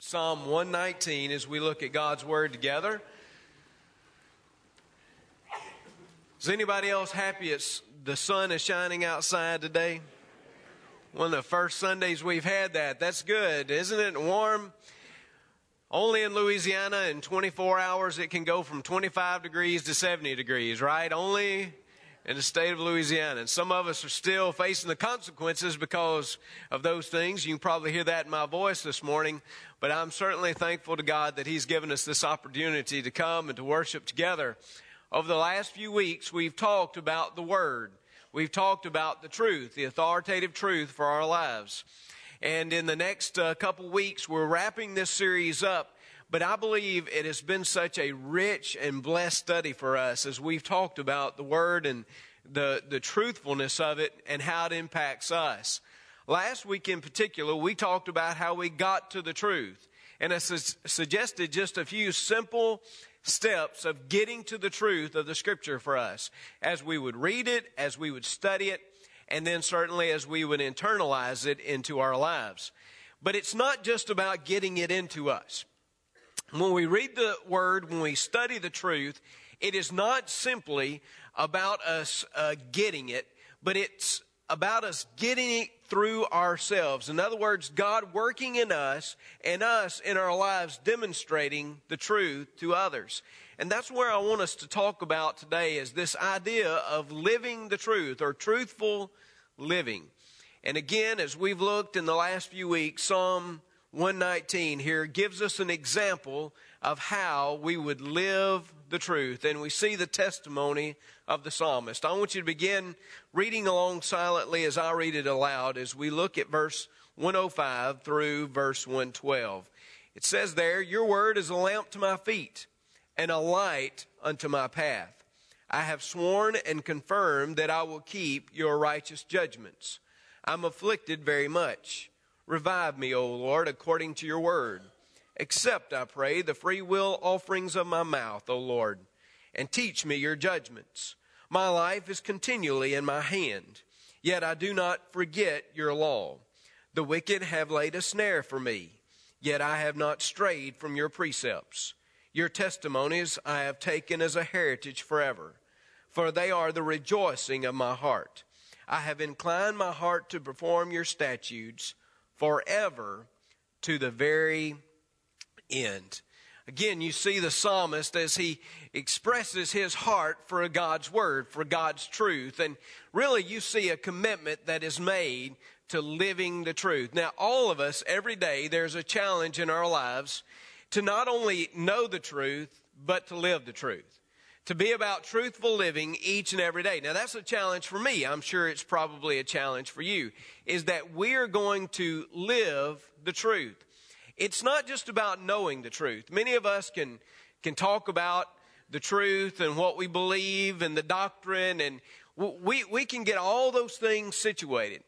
Psalm 119 as we look at God's Word together. Is anybody else happy it's the sun is shining outside today? One of the first Sundays we've had that. That's good. Isn't it warm? Only in Louisiana in 24 hours it can go from 25 degrees to 70 degrees, right? Only in the state of Louisiana. And some of us are still facing the consequences because of those things. You can probably hear that in my voice this morning. But I'm certainly thankful to God that He's given us this opportunity to come and to worship together. Over the last few weeks, we've talked about the Word. We've talked about the truth, the authoritative truth for our lives. And in the next uh, couple weeks, we're wrapping this series up but I believe it has been such a rich and blessed study for us as we've talked about the Word and the, the truthfulness of it and how it impacts us. Last week in particular, we talked about how we got to the truth. And I su- suggested just a few simple steps of getting to the truth of the Scripture for us as we would read it, as we would study it, and then certainly as we would internalize it into our lives. But it's not just about getting it into us. When we read the Word, when we study the truth, it is not simply about us uh, getting it, but it's about us getting it through ourselves. In other words, God working in us and us in our lives demonstrating the truth to others. And that's where I want us to talk about today is this idea of living the truth or truthful living. And again, as we've looked in the last few weeks, Psalm 119 here gives us an example of how we would live the truth. And we see the testimony of the psalmist. I want you to begin reading along silently as I read it aloud as we look at verse 105 through verse 112. It says there, Your word is a lamp to my feet and a light unto my path. I have sworn and confirmed that I will keep your righteous judgments. I'm afflicted very much. Revive me, O Lord, according to your word. Accept, I pray, the free will offerings of my mouth, O Lord, and teach me your judgments. My life is continually in my hand, yet I do not forget your law. The wicked have laid a snare for me, yet I have not strayed from your precepts. Your testimonies I have taken as a heritage forever, for they are the rejoicing of my heart. I have inclined my heart to perform your statutes forever to the very end. Again, you see the psalmist as he expresses his heart for God's word, for God's truth. And really, you see a commitment that is made to living the truth. Now, all of us, every day, there's a challenge in our lives to not only know the truth, but to live the truth. To be about truthful living each and every day. Now, that's a challenge for me. I'm sure it's probably a challenge for you. Is that we're going to live the truth. It's not just about knowing the truth. Many of us can, can talk about the truth and what we believe and the doctrine, and we, we can get all those things situated.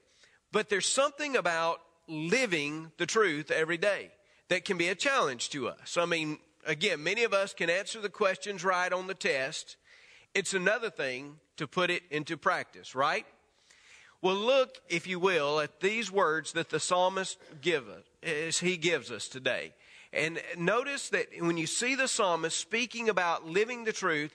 But there's something about living the truth every day that can be a challenge to us. I mean, again, many of us can answer the questions right on the test. It's another thing to put it into practice, right? Well, look, if you will, at these words that the psalmist give as he gives us today. And notice that when you see the psalmist speaking about living the truth,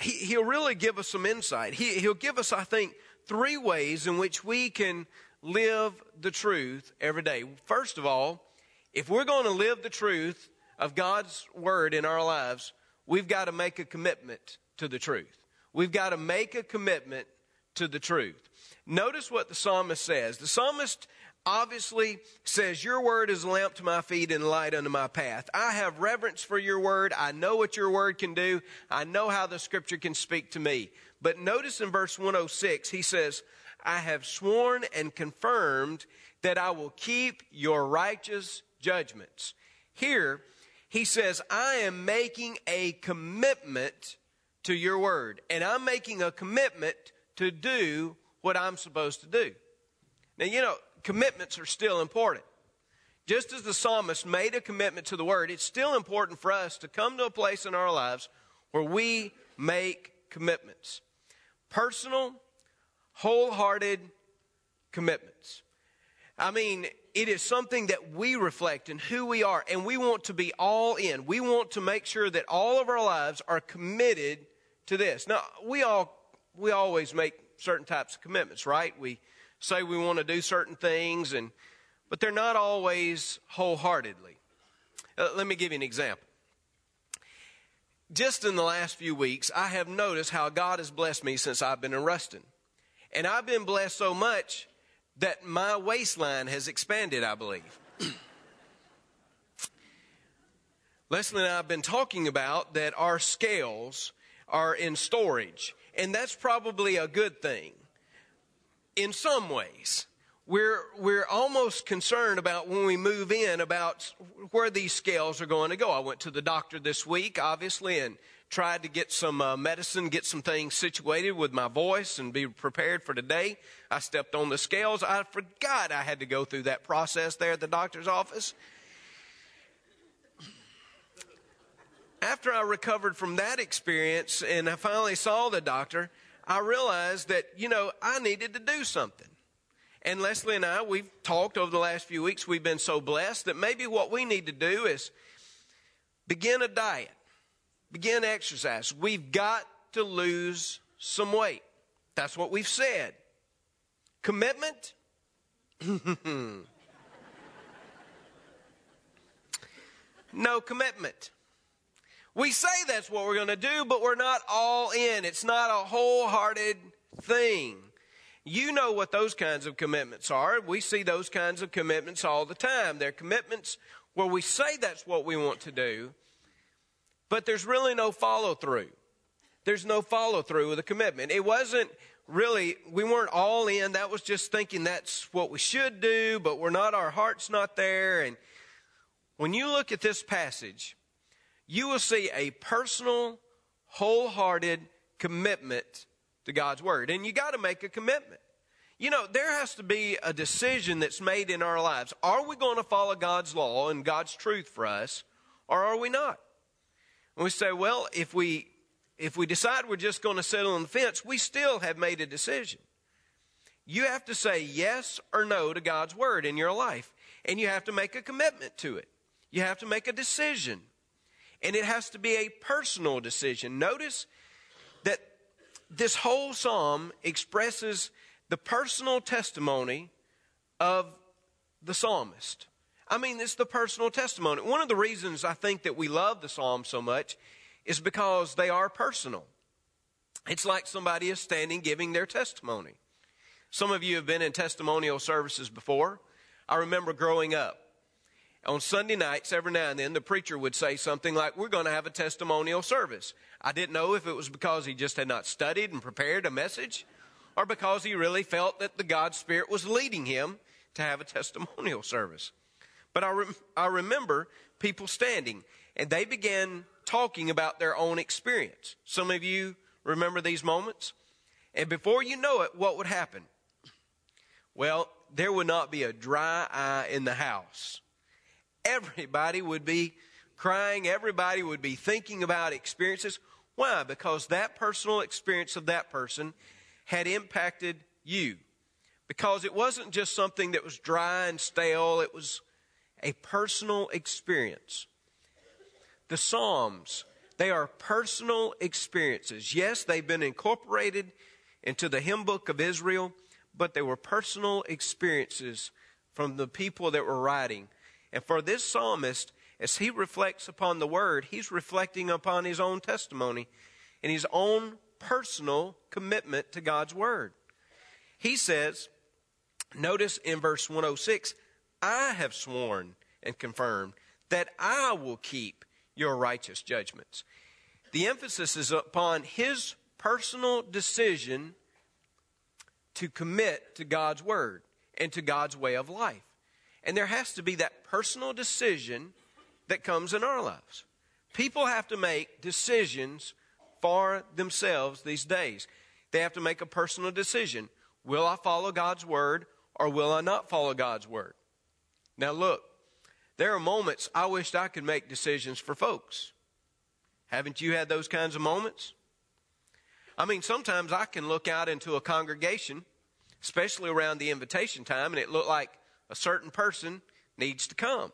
he, will really give us some insight. He, he'll give us, I think, three ways in which we can live the truth every day. First of all, if we're going to live the truth of God's word in our lives, we've got to make a commitment to the truth. We've got to make a commitment to the truth. Notice what the psalmist says. The psalmist obviously says, Your word is a lamp to my feet and light unto my path. I have reverence for your word. I know what your word can do. I know how the scripture can speak to me. But notice in verse 106, he says, I have sworn and confirmed that I will keep your righteous judgments. Here, he says, I am making a commitment to your word, and I'm making a commitment to do what I'm supposed to do. Now, you know, commitments are still important. Just as the psalmist made a commitment to the word, it's still important for us to come to a place in our lives where we make commitments. Personal, wholehearted commitments. I mean, it is something that we reflect in who we are, and we want to be all in. We want to make sure that all of our lives are committed to this. Now, we all we always make certain types of commitments, right? We say we want to do certain things, and but they're not always wholeheartedly. Uh, let me give you an example. Just in the last few weeks, I have noticed how God has blessed me since I've been in Ruston. And I've been blessed so much that my waistline has expanded, I believe. Leslie and I have been talking about that our scales are in storage, and that's probably a good thing in some ways. We're, we're almost concerned about when we move in about where these scales are going to go. I went to the doctor this week, obviously, and tried to get some uh, medicine, get some things situated with my voice and be prepared for today. I stepped on the scales. I forgot I had to go through that process there at the doctor's office. After I recovered from that experience and I finally saw the doctor, I realized that, you know, I needed to do something. And Leslie and I, we've talked over the last few weeks. We've been so blessed that maybe what we need to do is begin a diet, begin exercise. We've got to lose some weight. That's what we've said. Commitment? no commitment. We say that's what we're going to do, but we're not all in. It's not a wholehearted thing. You know what those kinds of commitments are. We see those kinds of commitments all the time. They're commitments where we say that's what we want to do, but there's really no follow through. There's no follow through with a commitment. It wasn't really, we weren't all in. That was just thinking that's what we should do, but we're not, our heart's not there. And when you look at this passage, you will see a personal, wholehearted commitment to God's Word. And you got to make a commitment. You know, there has to be a decision that's made in our lives. Are we going to follow God's law and God's truth for us, or are we not? And we say, well, if we if we decide we're just going to sit on the fence, we still have made a decision. You have to say yes or no to God's word in your life, and you have to make a commitment to it. You have to make a decision, and it has to be a personal decision. Notice that this whole psalm expresses the personal testimony of the psalmist. I mean, it's the personal testimony. One of the reasons I think that we love the Psalms so much is because they are personal. It's like somebody is standing giving their testimony. Some of you have been in testimonial services before. I remember growing up. On Sunday nights, every now and then, the preacher would say something like, We're going to have a testimonial service. I didn't know if it was because he just had not studied and prepared a message or because he really felt that the God Spirit was leading him to have a testimonial service. But I, I remember people standing and they began talking about their own experience. Some of you remember these moments. And before you know it, what would happen? Well, there would not be a dry eye in the house. Everybody would be crying. Everybody would be thinking about experiences. Why? Because that personal experience of that person had impacted you. Because it wasn't just something that was dry and stale, it was a personal experience. The Psalms, they are personal experiences. Yes, they've been incorporated into the hymn book of Israel, but they were personal experiences from the people that were writing. And for this psalmist, as he reflects upon the word, he's reflecting upon his own testimony and his own personal commitment to God's word. He says, notice in verse 106, I have sworn and confirmed that I will keep your righteous judgments. The emphasis is upon his personal decision to commit to God's word and to God's way of life. And there has to be that personal decision that comes in our lives. People have to make decisions for themselves these days. They have to make a personal decision. Will I follow God's word or will I not follow God's word? Now, look, there are moments I wished I could make decisions for folks. Haven't you had those kinds of moments? I mean, sometimes I can look out into a congregation, especially around the invitation time, and it looked like a certain person needs to come.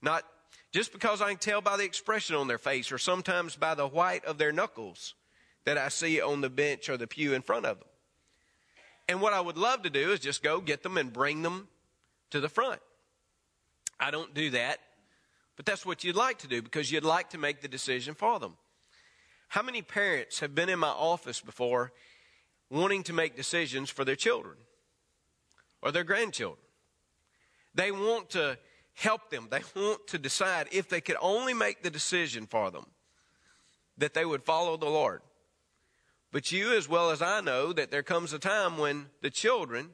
Not just because I can tell by the expression on their face or sometimes by the white of their knuckles that I see on the bench or the pew in front of them. And what I would love to do is just go get them and bring them to the front. I don't do that, but that's what you'd like to do because you'd like to make the decision for them. How many parents have been in my office before wanting to make decisions for their children or their grandchildren? They want to help them. They want to decide if they could only make the decision for them that they would follow the Lord. But you, as well as I know, that there comes a time when the children,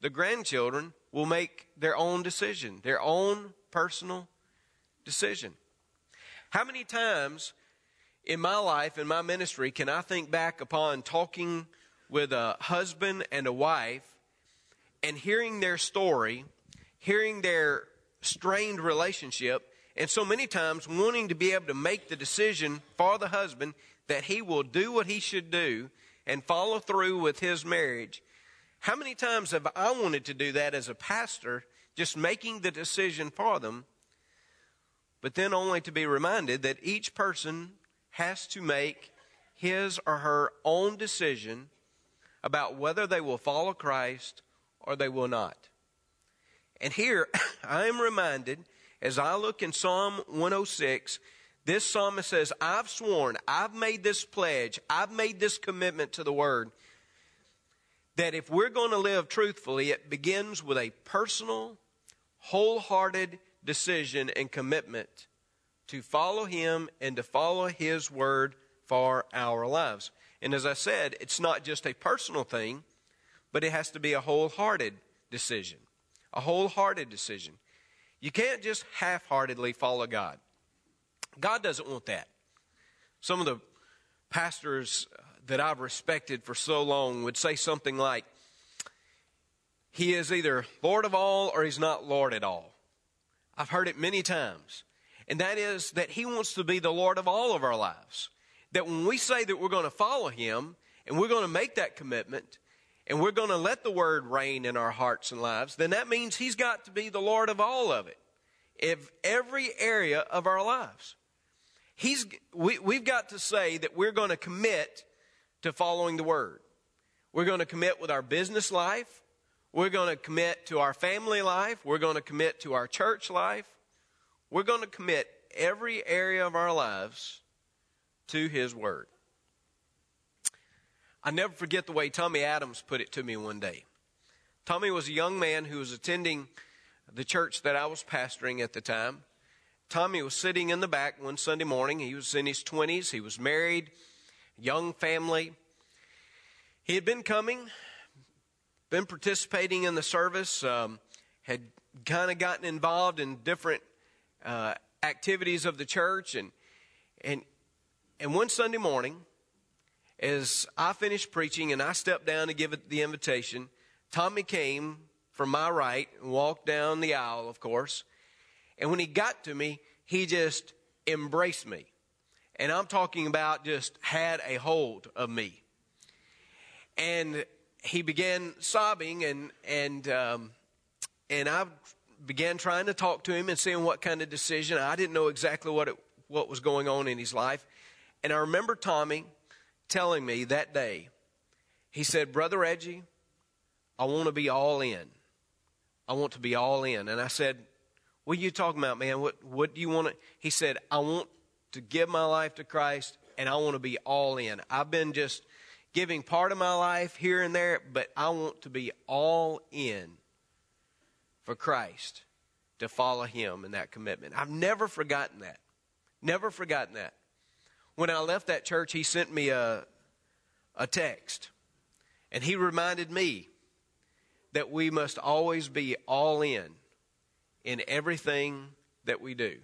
the grandchildren, will make their own decision, their own personal decision. How many times in my life, in my ministry, can I think back upon talking with a husband and a wife and hearing their story, hearing their strained relationship, and so many times wanting to be able to make the decision for the husband that he will do what he should do and follow through with his marriage. How many times have I wanted to do that as a pastor, just making the decision for them, but then only to be reminded that each person has to make his or her own decision about whether they will follow Christ or they will not. And here I am reminded as I look in Psalm 106, this psalmist says, I've sworn, I've made this pledge, I've made this commitment to the word that if we're going to live truthfully, it begins with a personal, wholehearted decision and commitment to follow Him and to follow His word for our lives. And as I said, it's not just a personal thing, but it has to be a wholehearted decision. A wholehearted decision. You can't just half heartedly follow God. God doesn't want that. Some of the pastors that I've respected for so long would say something like, He is either Lord of all or He's not Lord at all. I've heard it many times. And that is that He wants to be the Lord of all of our lives. That when we say that we're going to follow Him and we're going to make that commitment and we're going to let the Word reign in our hearts and lives, then that means He's got to be the Lord of all of it, of every area of our lives. He's, we, we've got to say that we're going to commit to following the Word. We're going to commit with our business life. We're going to commit to our family life. We're going to commit to our church life. We're going to commit every area of our lives to His Word. I never forget the way Tommy Adams put it to me one day. Tommy was a young man who was attending the church that I was pastoring at the time. Tommy was sitting in the back one Sunday morning. He was in his 20s. He was married, young family. He had been coming, been participating in the service, um, had kind of gotten involved in different uh, activities of the church, and and and one Sunday morning, as I finished preaching and I stepped down to give it the invitation, Tommy came from my right and walked down the aisle, of course. And when he got to me, he just embraced me. And I'm talking about just had a hold of me. And he began sobbing and, and, um, and I began trying to talk to him and seeing what kind of decision. I didn't know exactly what it, what was going on in his life. And I remember Tommy telling me that day, he said, Brother Reggie, I want to be all in. I want to be all in. And I said, What are you talking about, man? What, what do you want to? He said, I want to give my life to Christ and I want to be all in. I've been just giving part of my life here and there, but I want to be all in for Christ to follow Him in that commitment. I've never forgotten that. Never forgotten that. When I left that church, he sent me a, a text, and he reminded me that we must always be all in in everything that we do.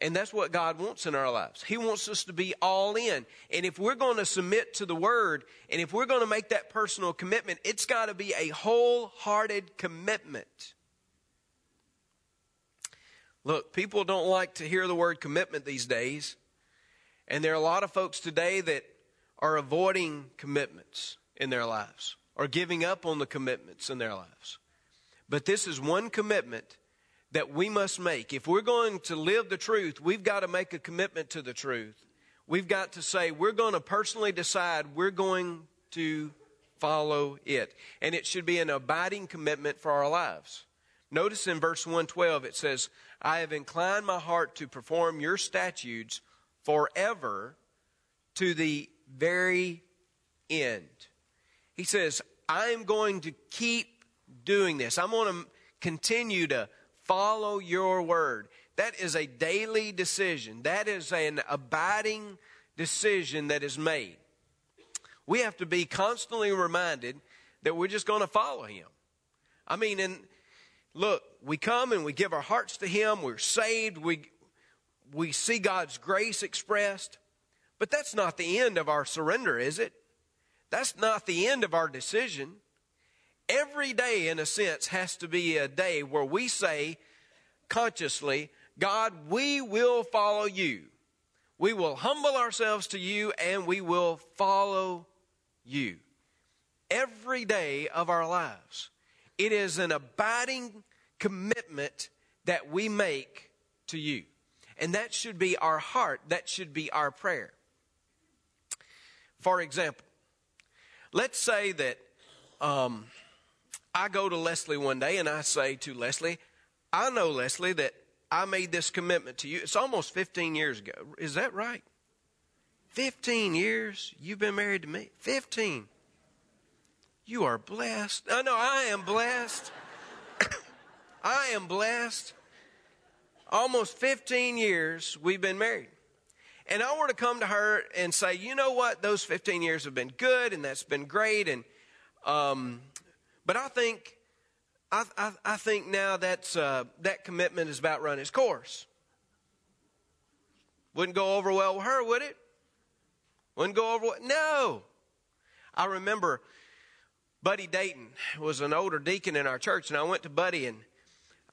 And that's what God wants in our lives. He wants us to be all in. And if we're going to submit to the Word, and if we're going to make that personal commitment, it's got to be a wholehearted commitment. Look, people don't like to hear the word commitment these days. And there are a lot of folks today that are avoiding commitments in their lives or giving up on the commitments in their lives. But this is one commitment that we must make. If we're going to live the truth, we've got to make a commitment to the truth. We've got to say, we're going to personally decide we're going to follow it. And it should be an abiding commitment for our lives. Notice in verse 112 it says, I have inclined my heart to perform your statutes forever to the very end. He says, I'm going to keep doing this. I'm going to continue to follow your word. That is a daily decision. That is an abiding decision that is made. We have to be constantly reminded that we're just going to follow him. I mean, and look, we come and we give our hearts to him. We're saved. We, we see God's grace expressed. But that's not the end of our surrender, is it? That's not the end of our decision. Every day, in a sense, has to be a day where we say consciously, God, we will follow you. We will humble ourselves to you and we will follow you. Every day of our lives. It is an abiding commitment that we make to you. And that should be our heart. That should be our prayer. For example, let's say that um, I go to Leslie one day and I say to Leslie, I know, Leslie, that I made this commitment to you. It's almost 15 years ago. Is that right? 15 years you've been married to me? 15. You are blessed. I know I am blessed. I am blessed. Almost 15 years we've been married. And I were to come to her and say, you know what, those 15 years have been good and that's been great. And, um, but I think, I, I, I think now that's, uh, that commitment is about run its course. Wouldn't go over well with her, would it? Wouldn't go over well. No. I remember Buddy Dayton was an older deacon in our church, and I went to Buddy and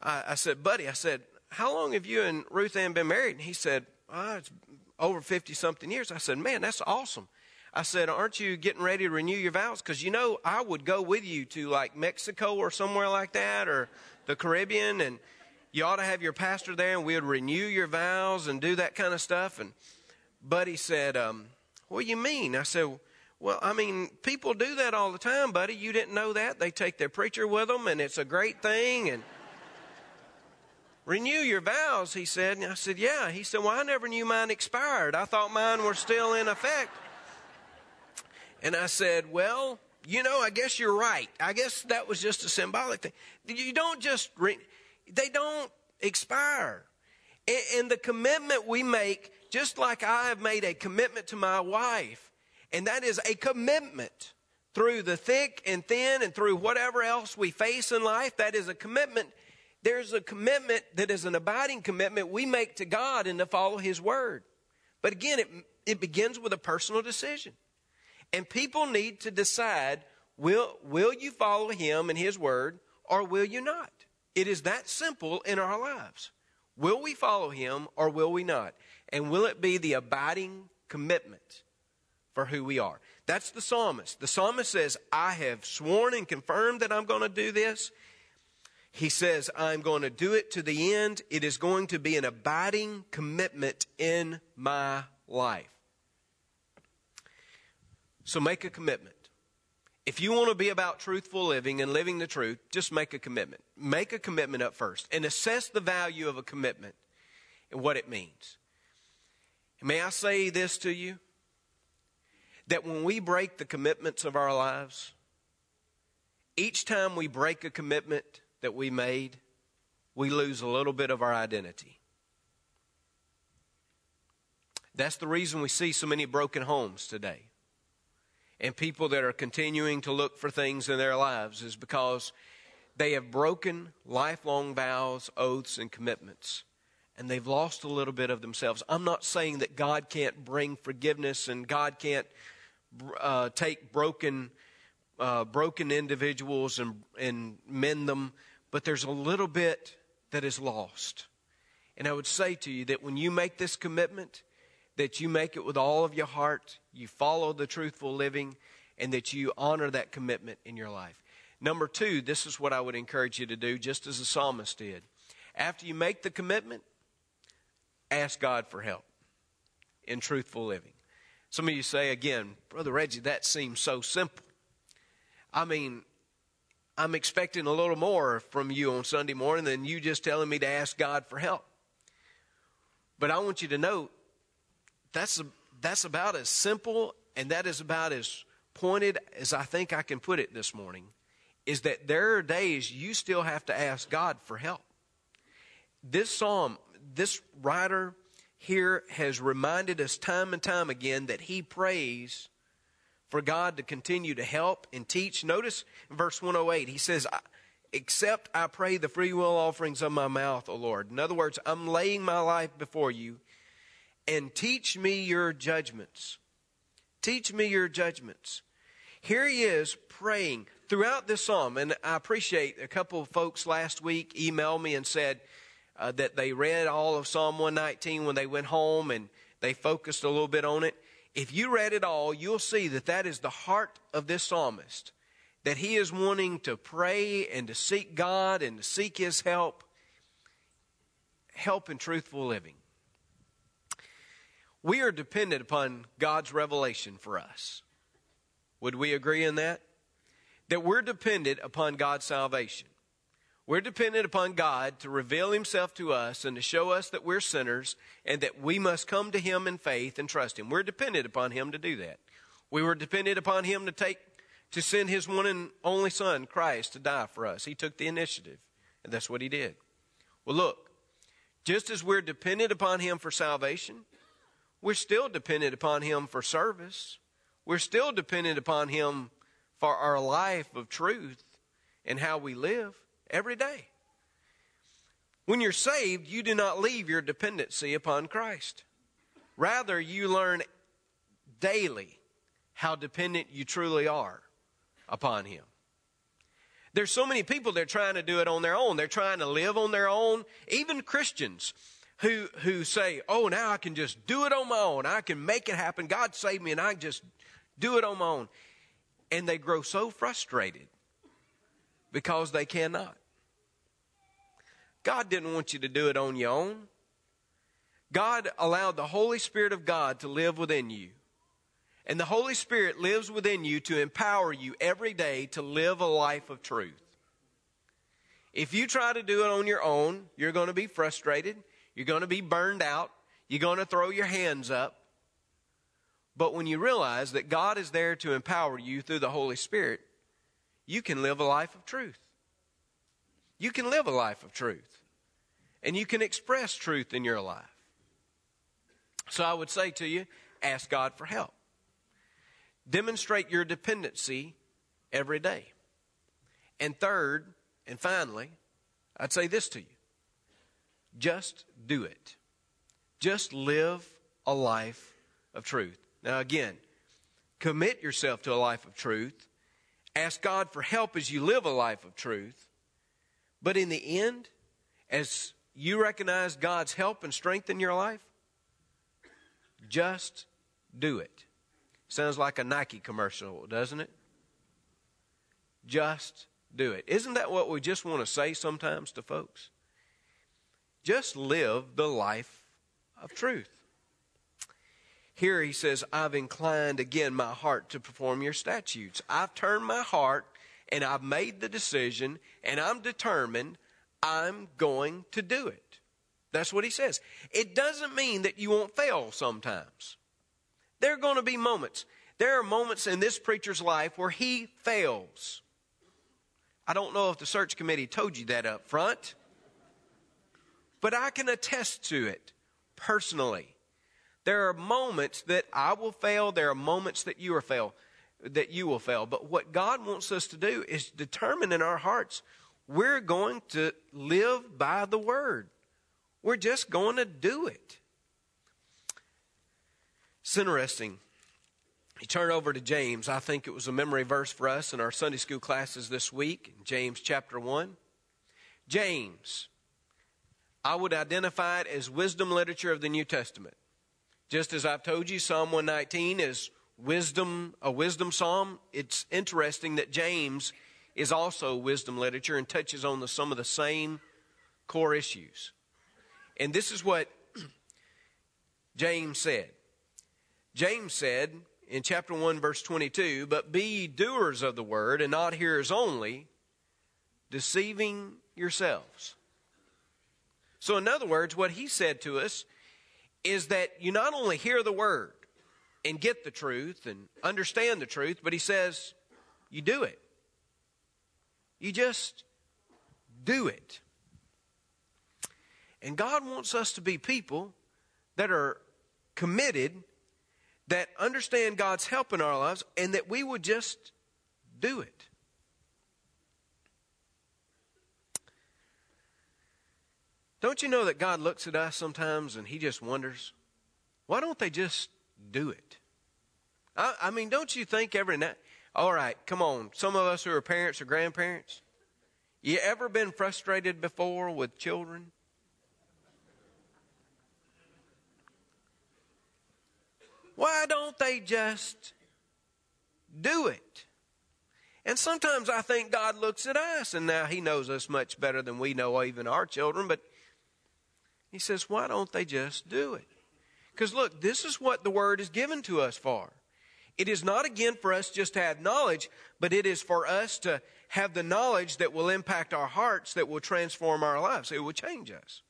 I, I said, Buddy, I said, how long have you and Ruth Ann been married? And he said, oh, it's over 50 something years. I said, man, that's awesome. I said, aren't you getting ready to renew your vows? Because you know, I would go with you to like Mexico or somewhere like that or the Caribbean, and you ought to have your pastor there, and we would renew your vows and do that kind of stuff. And Buddy said, um, what do you mean? I said, well, I mean, people do that all the time, buddy. You didn't know that. They take their preacher with them, and it's a great thing. And renew your vows, he said. And I said, Yeah. He said, Well, I never knew mine expired. I thought mine were still in effect. And I said, Well, you know, I guess you're right. I guess that was just a symbolic thing. You don't just, re- they don't expire. And, and the commitment we make, just like I have made a commitment to my wife, and that is a commitment through the thick and thin and through whatever else we face in life, that is a commitment there's a commitment that is an abiding commitment we make to God and to follow His Word. But again, it, it begins with a personal decision. And people need to decide will, will you follow Him and His Word or will you not? It is that simple in our lives. Will we follow Him or will we not? And will it be the abiding commitment for who we are? That's the psalmist. The psalmist says, I have sworn and confirmed that I'm going to do this. He says, I'm going to do it to the end. It is going to be an abiding commitment in my life. So make a commitment. If you want to be about truthful living and living the truth, just make a commitment. Make a commitment up first and assess the value of a commitment and what it means. And may I say this to you? That when we break the commitments of our lives, each time we break a commitment, that we made, we lose a little bit of our identity. That's the reason we see so many broken homes today. And people that are continuing to look for things in their lives is because they have broken lifelong vows, oaths, and commitments. And they've lost a little bit of themselves. I'm not saying that God can't bring forgiveness and God can't uh, take broken uh, broken individuals and, and mend them, but there's a little bit that is lost. And I would say to you that when you make this commitment, that you make it with all of your heart, you follow the truthful living, and that you honor that commitment in your life. Number two, this is what I would encourage you to do, just as the psalmist did. After you make the commitment, ask God for help in truthful living. Some of you say again, Brother Reggie, that seems so simple. I mean, I'm expecting a little more from you on Sunday morning than you just telling me to ask God for help. But I want you to know that's, that's about as simple and that is about as pointed as I think I can put it this morning is that there are days you still have to ask God for help. This psalm, this writer here has reminded us time and time again that he prays for God to continue to help and teach. Notice verse 108, he says, Except I pray the free will offerings of my mouth, O Lord. In other words, I'm laying my life before you and teach me your judgments. Teach me your judgments. Here he is praying throughout this psalm, and I appreciate a couple of folks last week emailed me and said uh, that they read all of Psalm 119 when they went home and they focused a little bit on it. If you read it all, you'll see that that is the heart of this psalmist. That he is wanting to pray and to seek God and to seek his help, help in truthful living. We are dependent upon God's revelation for us. Would we agree in that? That we're dependent upon God's salvation. We're dependent upon God to reveal Himself to us and to show us that we're sinners and that we must come to Him in faith and trust Him. We're dependent upon Him to do that. We were dependent upon Him to take, to send His one and only Son, Christ, to die for us. He took the initiative, and that's what He did. Well, look, just as we're dependent upon Him for salvation, we're still dependent upon Him for service. We're still dependent upon Him for our life of truth and how we live every day. When you're saved, you do not leave your dependency upon Christ. Rather, you learn daily how dependent you truly are upon Him. There's so many people that are trying to do it on their own. They're trying to live on their own. Even Christians who, who say, oh, now I can just do it on my own. I can make it happen. God saved me and I just do it on my own. And they grow so frustrated because they cannot. God didn't want you to do it on your own. God allowed the Holy Spirit of God to live within you. And the Holy Spirit lives within you to empower you every day to live a life of truth. If you try to do it on your own, you're going to be frustrated. You're going to be burned out. You're going to throw your hands up. But when you realize that God is there to empower you through the Holy Spirit, you can live a life of truth. You can live a life of truth. And you can express truth in your life. So I would say to you, ask God for help. Demonstrate your dependency every day. And third, and finally, I'd say this to you just do it. Just live a life of truth. Now, again, commit yourself to a life of truth. Ask God for help as you live a life of truth. But in the end, as you recognize God's help and strength in your life, just do it. Sounds like a Nike commercial, doesn't it? Just do it. Isn't that what we just want to say sometimes to folks? Just live the life of truth. Here he says, I've inclined again my heart to perform your statutes. I've turned my heart and I've made the decision and I'm determined I'm going to do it. That's what he says. It doesn't mean that you won't fail sometimes. There are going to be moments. There are moments in this preacher's life where he fails. I don't know if the search committee told you that up front. But I can attest to it personally. There are moments that I will fail, there are moments that you are fail, that you will fail. But what God wants us to do is determine in our hearts we're going to live by the word. We're just going to do it. It's interesting. You turn over to James. I think it was a memory verse for us in our Sunday school classes this week, James chapter 1. James, I would identify it as wisdom literature of the New Testament. Just as I've told you, Psalm 119 is wisdom, a wisdom psalm. It's interesting that James is also wisdom literature and touches on the, some of the same core issues. And this is what James said. James said in chapter 1, verse 22, But be doers of the word and not hearers only, deceiving yourselves. So, in other words, what he said to us is that you not only hear the word and get the truth and understand the truth, but he says you do it. You just do it. And God wants us to be people that are committed, that understand God's help in our lives, and that we would just do it. Don't you know that God looks at us sometimes and He just wonders, why don't they just do it? I, I mean, don't you think every night, all right, come on, some of us who are parents or grandparents, you ever been frustrated before with children? Why don't they just do it? And sometimes I think God looks at us, and now He knows us much better than we know even our children, but He says, why don't they just do it? Because look, this is what the Word is given to us for. It is not again for us just to have knowledge, but it is for us to have the knowledge that will impact our hearts, that will transform our lives. It will change us.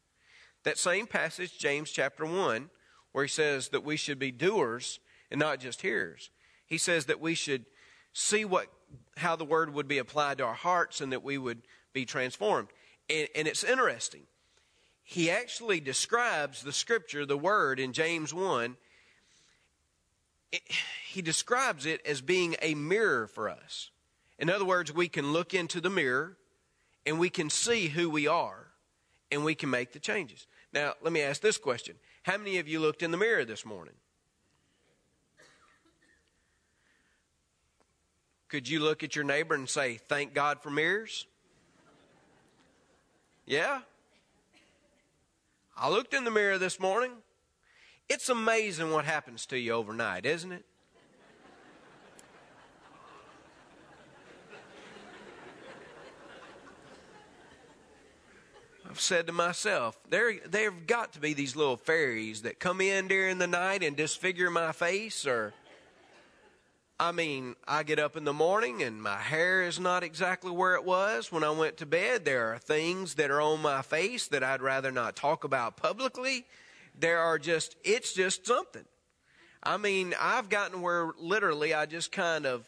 That same passage, James chapter 1, where he says that we should be doers and not just hearers. He says that we should see what how the word would be applied to our hearts and that we would be transformed. And, and it's interesting. He actually describes the scripture, the word in James 1, it, he describes it as being a mirror for us. In other words, we can look into the mirror and we can see who we are and we can make the changes. Now, let me ask this question How many of you looked in the mirror this morning? Could you look at your neighbor and say, Thank God for mirrors? Yeah? I looked in the mirror this morning. It's amazing what happens to you overnight, isn't it? I've said to myself, there there've got to be these little fairies that come in during the night and disfigure my face or I mean, I get up in the morning and my hair is not exactly where it was when I went to bed. There are things that are on my face that I'd rather not talk about publicly. There are just, it's just something. I mean, I've gotten where literally I just kind of,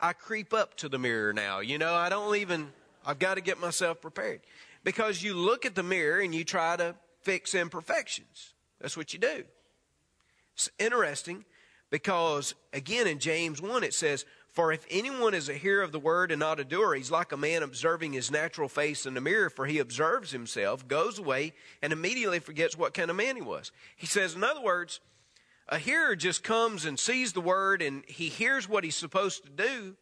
I creep up to the mirror now. You know, I don't even, I've got to get myself prepared. Because you look at the mirror and you try to fix imperfections. That's what you do. It's interesting because, again, in James 1, it says, For if anyone is a hearer of the word and not a doer, he's like a man observing his natural face in the mirror, for he observes himself, goes away, and immediately forgets what kind of man he was. He says, in other words, a hearer just comes and sees the word and he hears what he's supposed to do,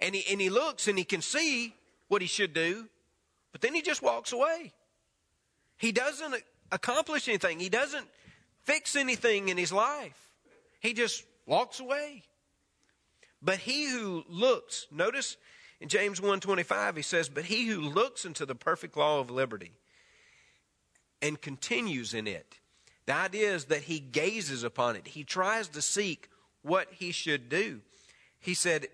and he, and he looks and he can see what he should do, but then he just walks away. He doesn't accomplish anything, he doesn't fix anything in his life. He just walks away. But he who looks, notice in James 1:25 he says, "But he who looks into the perfect law of liberty and continues in it." The idea is that he gazes upon it. He tries to seek what he should do. He said,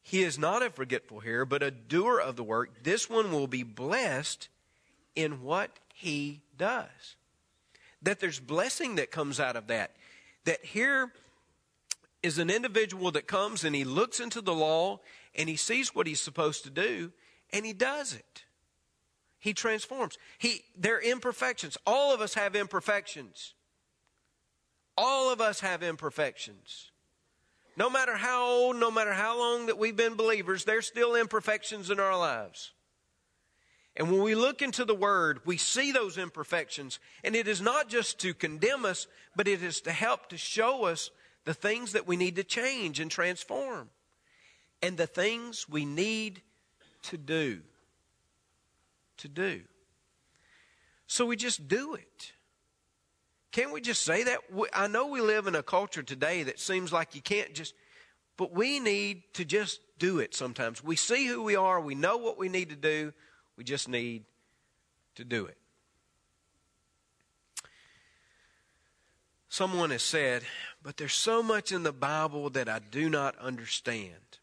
he is not a forgetful hearer, but a doer of the work. This one will be blessed in what he does. That there's blessing that comes out of that that here is an individual that comes and he looks into the law and he sees what he's supposed to do and he does it. He transforms. He they're imperfections. All of us have imperfections. All of us have imperfections. No matter how old, no matter how long that we've been believers, there's still imperfections in our lives. And when we look into the Word, we see those imperfections. And it is not just to condemn us, but it is to help to show us the things that we need to change and transform. And the things we need to do. To do. So we just do it. Can't we just say that? I know we live in a culture today that seems like you can't just, But we need to just do it sometimes. We see who we are, we know what we need to do, we just need to do it. Someone has said, but there's so much in the Bible that I do not understand.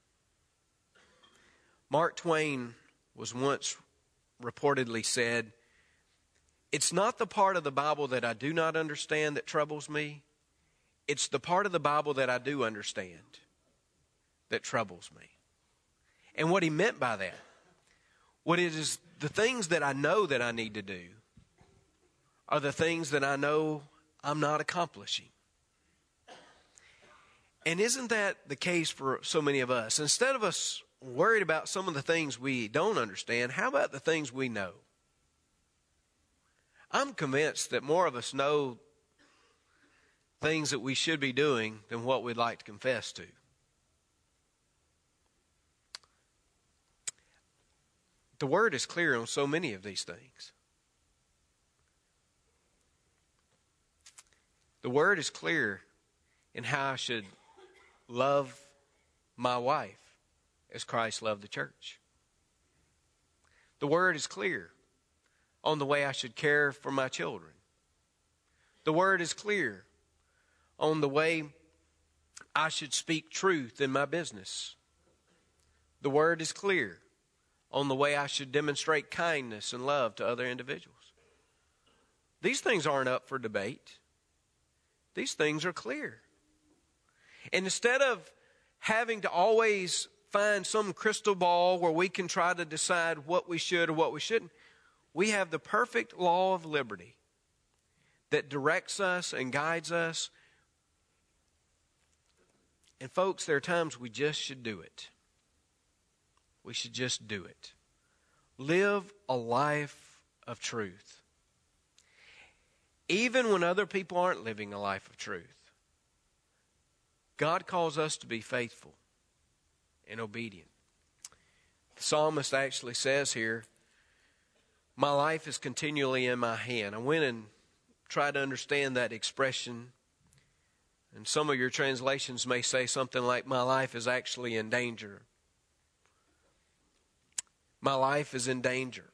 Mark Twain was once reportedly said, It's not the part of the Bible that I do not understand that troubles me, it's the part of the Bible that I do understand that troubles me. And what he meant by that, what it is the things that I know that I need to do are the things that I know I'm not accomplishing. And isn't that the case for so many of us? Instead of us worried about some of the things we don't understand, how about the things we know? I'm convinced that more of us know things that we should be doing than what we'd like to confess to. The word is clear on so many of these things. The word is clear in how I should love my wife as Christ loved the church. The word is clear on the way I should care for my children. The word is clear on the way I should speak truth in my business. The word is clear on the way I should demonstrate kindness and love to other individuals. These things aren't up for debate. These things are clear. And instead of having to always find some crystal ball where we can try to decide what we should or what we shouldn't, we have the perfect law of liberty that directs us and guides us. And, folks, there are times we just should do it. We should just do it. Live a life of truth. Even when other people aren't living a life of truth. God calls us to be faithful and obedient. The psalmist actually says here, My life is continually in my hand. I went and tried to understand that expression. And some of your translations may say something like, My life is actually in danger. My life is in danger.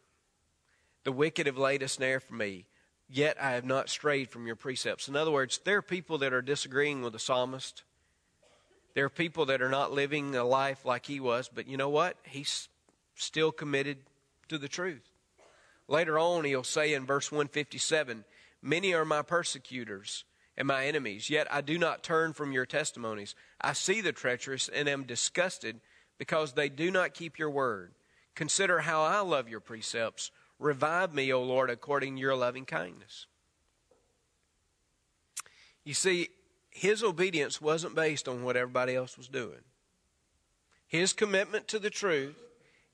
The wicked have laid a snare for me, yet I have not strayed from your precepts. In other words, there are people that are disagreeing with the psalmist. There are people that are not living a life like he was, but you know what? He's still committed to the truth. Later on, he'll say in verse 157 Many are my persecutors and my enemies, yet I do not turn from your testimonies. I see the treacherous and am disgusted because they do not keep your word. Consider how I love your precepts. Revive me, O Lord, according to your loving kindness. You see, his obedience wasn't based on what everybody else was doing. His commitment to the truth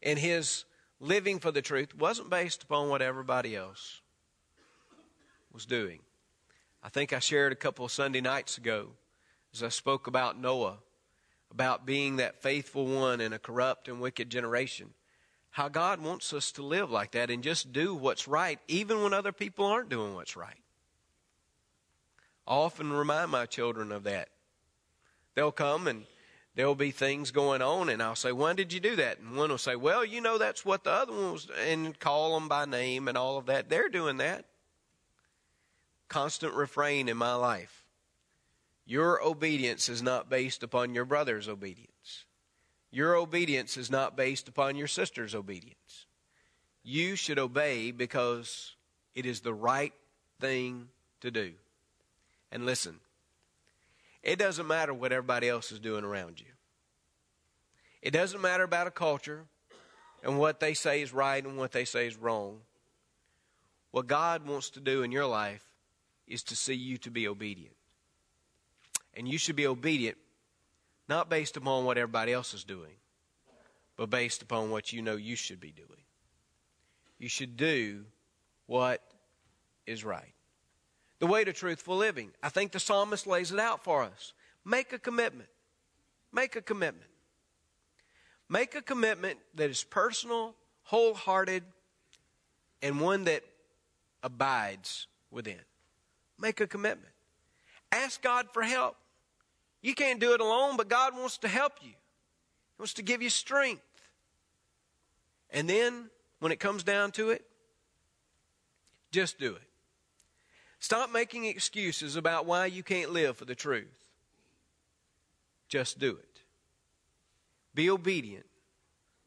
and his living for the truth wasn't based upon what everybody else was doing. I think I shared a couple of Sunday nights ago as I spoke about Noah, about being that faithful one in a corrupt and wicked generation. How God wants us to live like that and just do what's right, even when other people aren't doing what's right. I often remind my children of that. They'll come and there'll be things going on, and I'll say, When did you do that? And one will say, Well, you know, that's what the other one was, and call them by name and all of that. They're doing that. Constant refrain in my life. Your obedience is not based upon your brother's obedience. Your obedience is not based upon your sister's obedience. You should obey because it is the right thing to do. And listen, it doesn't matter what everybody else is doing around you. It doesn't matter about a culture and what they say is right and what they say is wrong. What God wants to do in your life is to see you to be obedient. And you should be obedient not based upon what everybody else is doing, but based upon what you know you should be doing. You should do what is right the way to truthful living. I think the psalmist lays it out for us. Make a commitment. Make a commitment. Make a commitment that is personal, wholehearted, and one that abides within. Make a commitment. Ask God for help. You can't do it alone, but God wants to help you. He wants to give you strength. And then, when it comes down to it, just do it. Stop making excuses about why you can't live for the truth. Just do it. Be obedient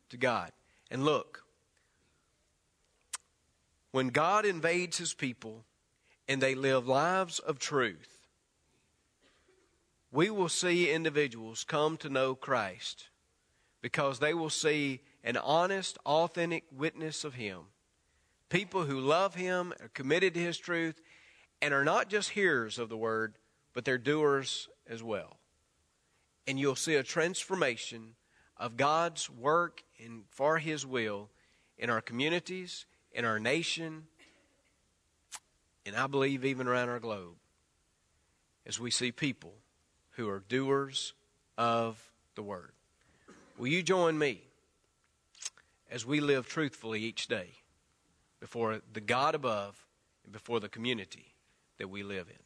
to God. And look, when God invades his people and they live lives of truth, we will see individuals come to know Christ because they will see an honest, authentic witness of Him. People who love Him, are committed to His truth, and are not just hearers of the Word, but they're doers as well. And you'll see a transformation of God's work and for His will in our communities, in our nation, and I believe even around our globe as we see people who are doers of the Word. Will you join me as we live truthfully each day before the God above and before the community that we live in?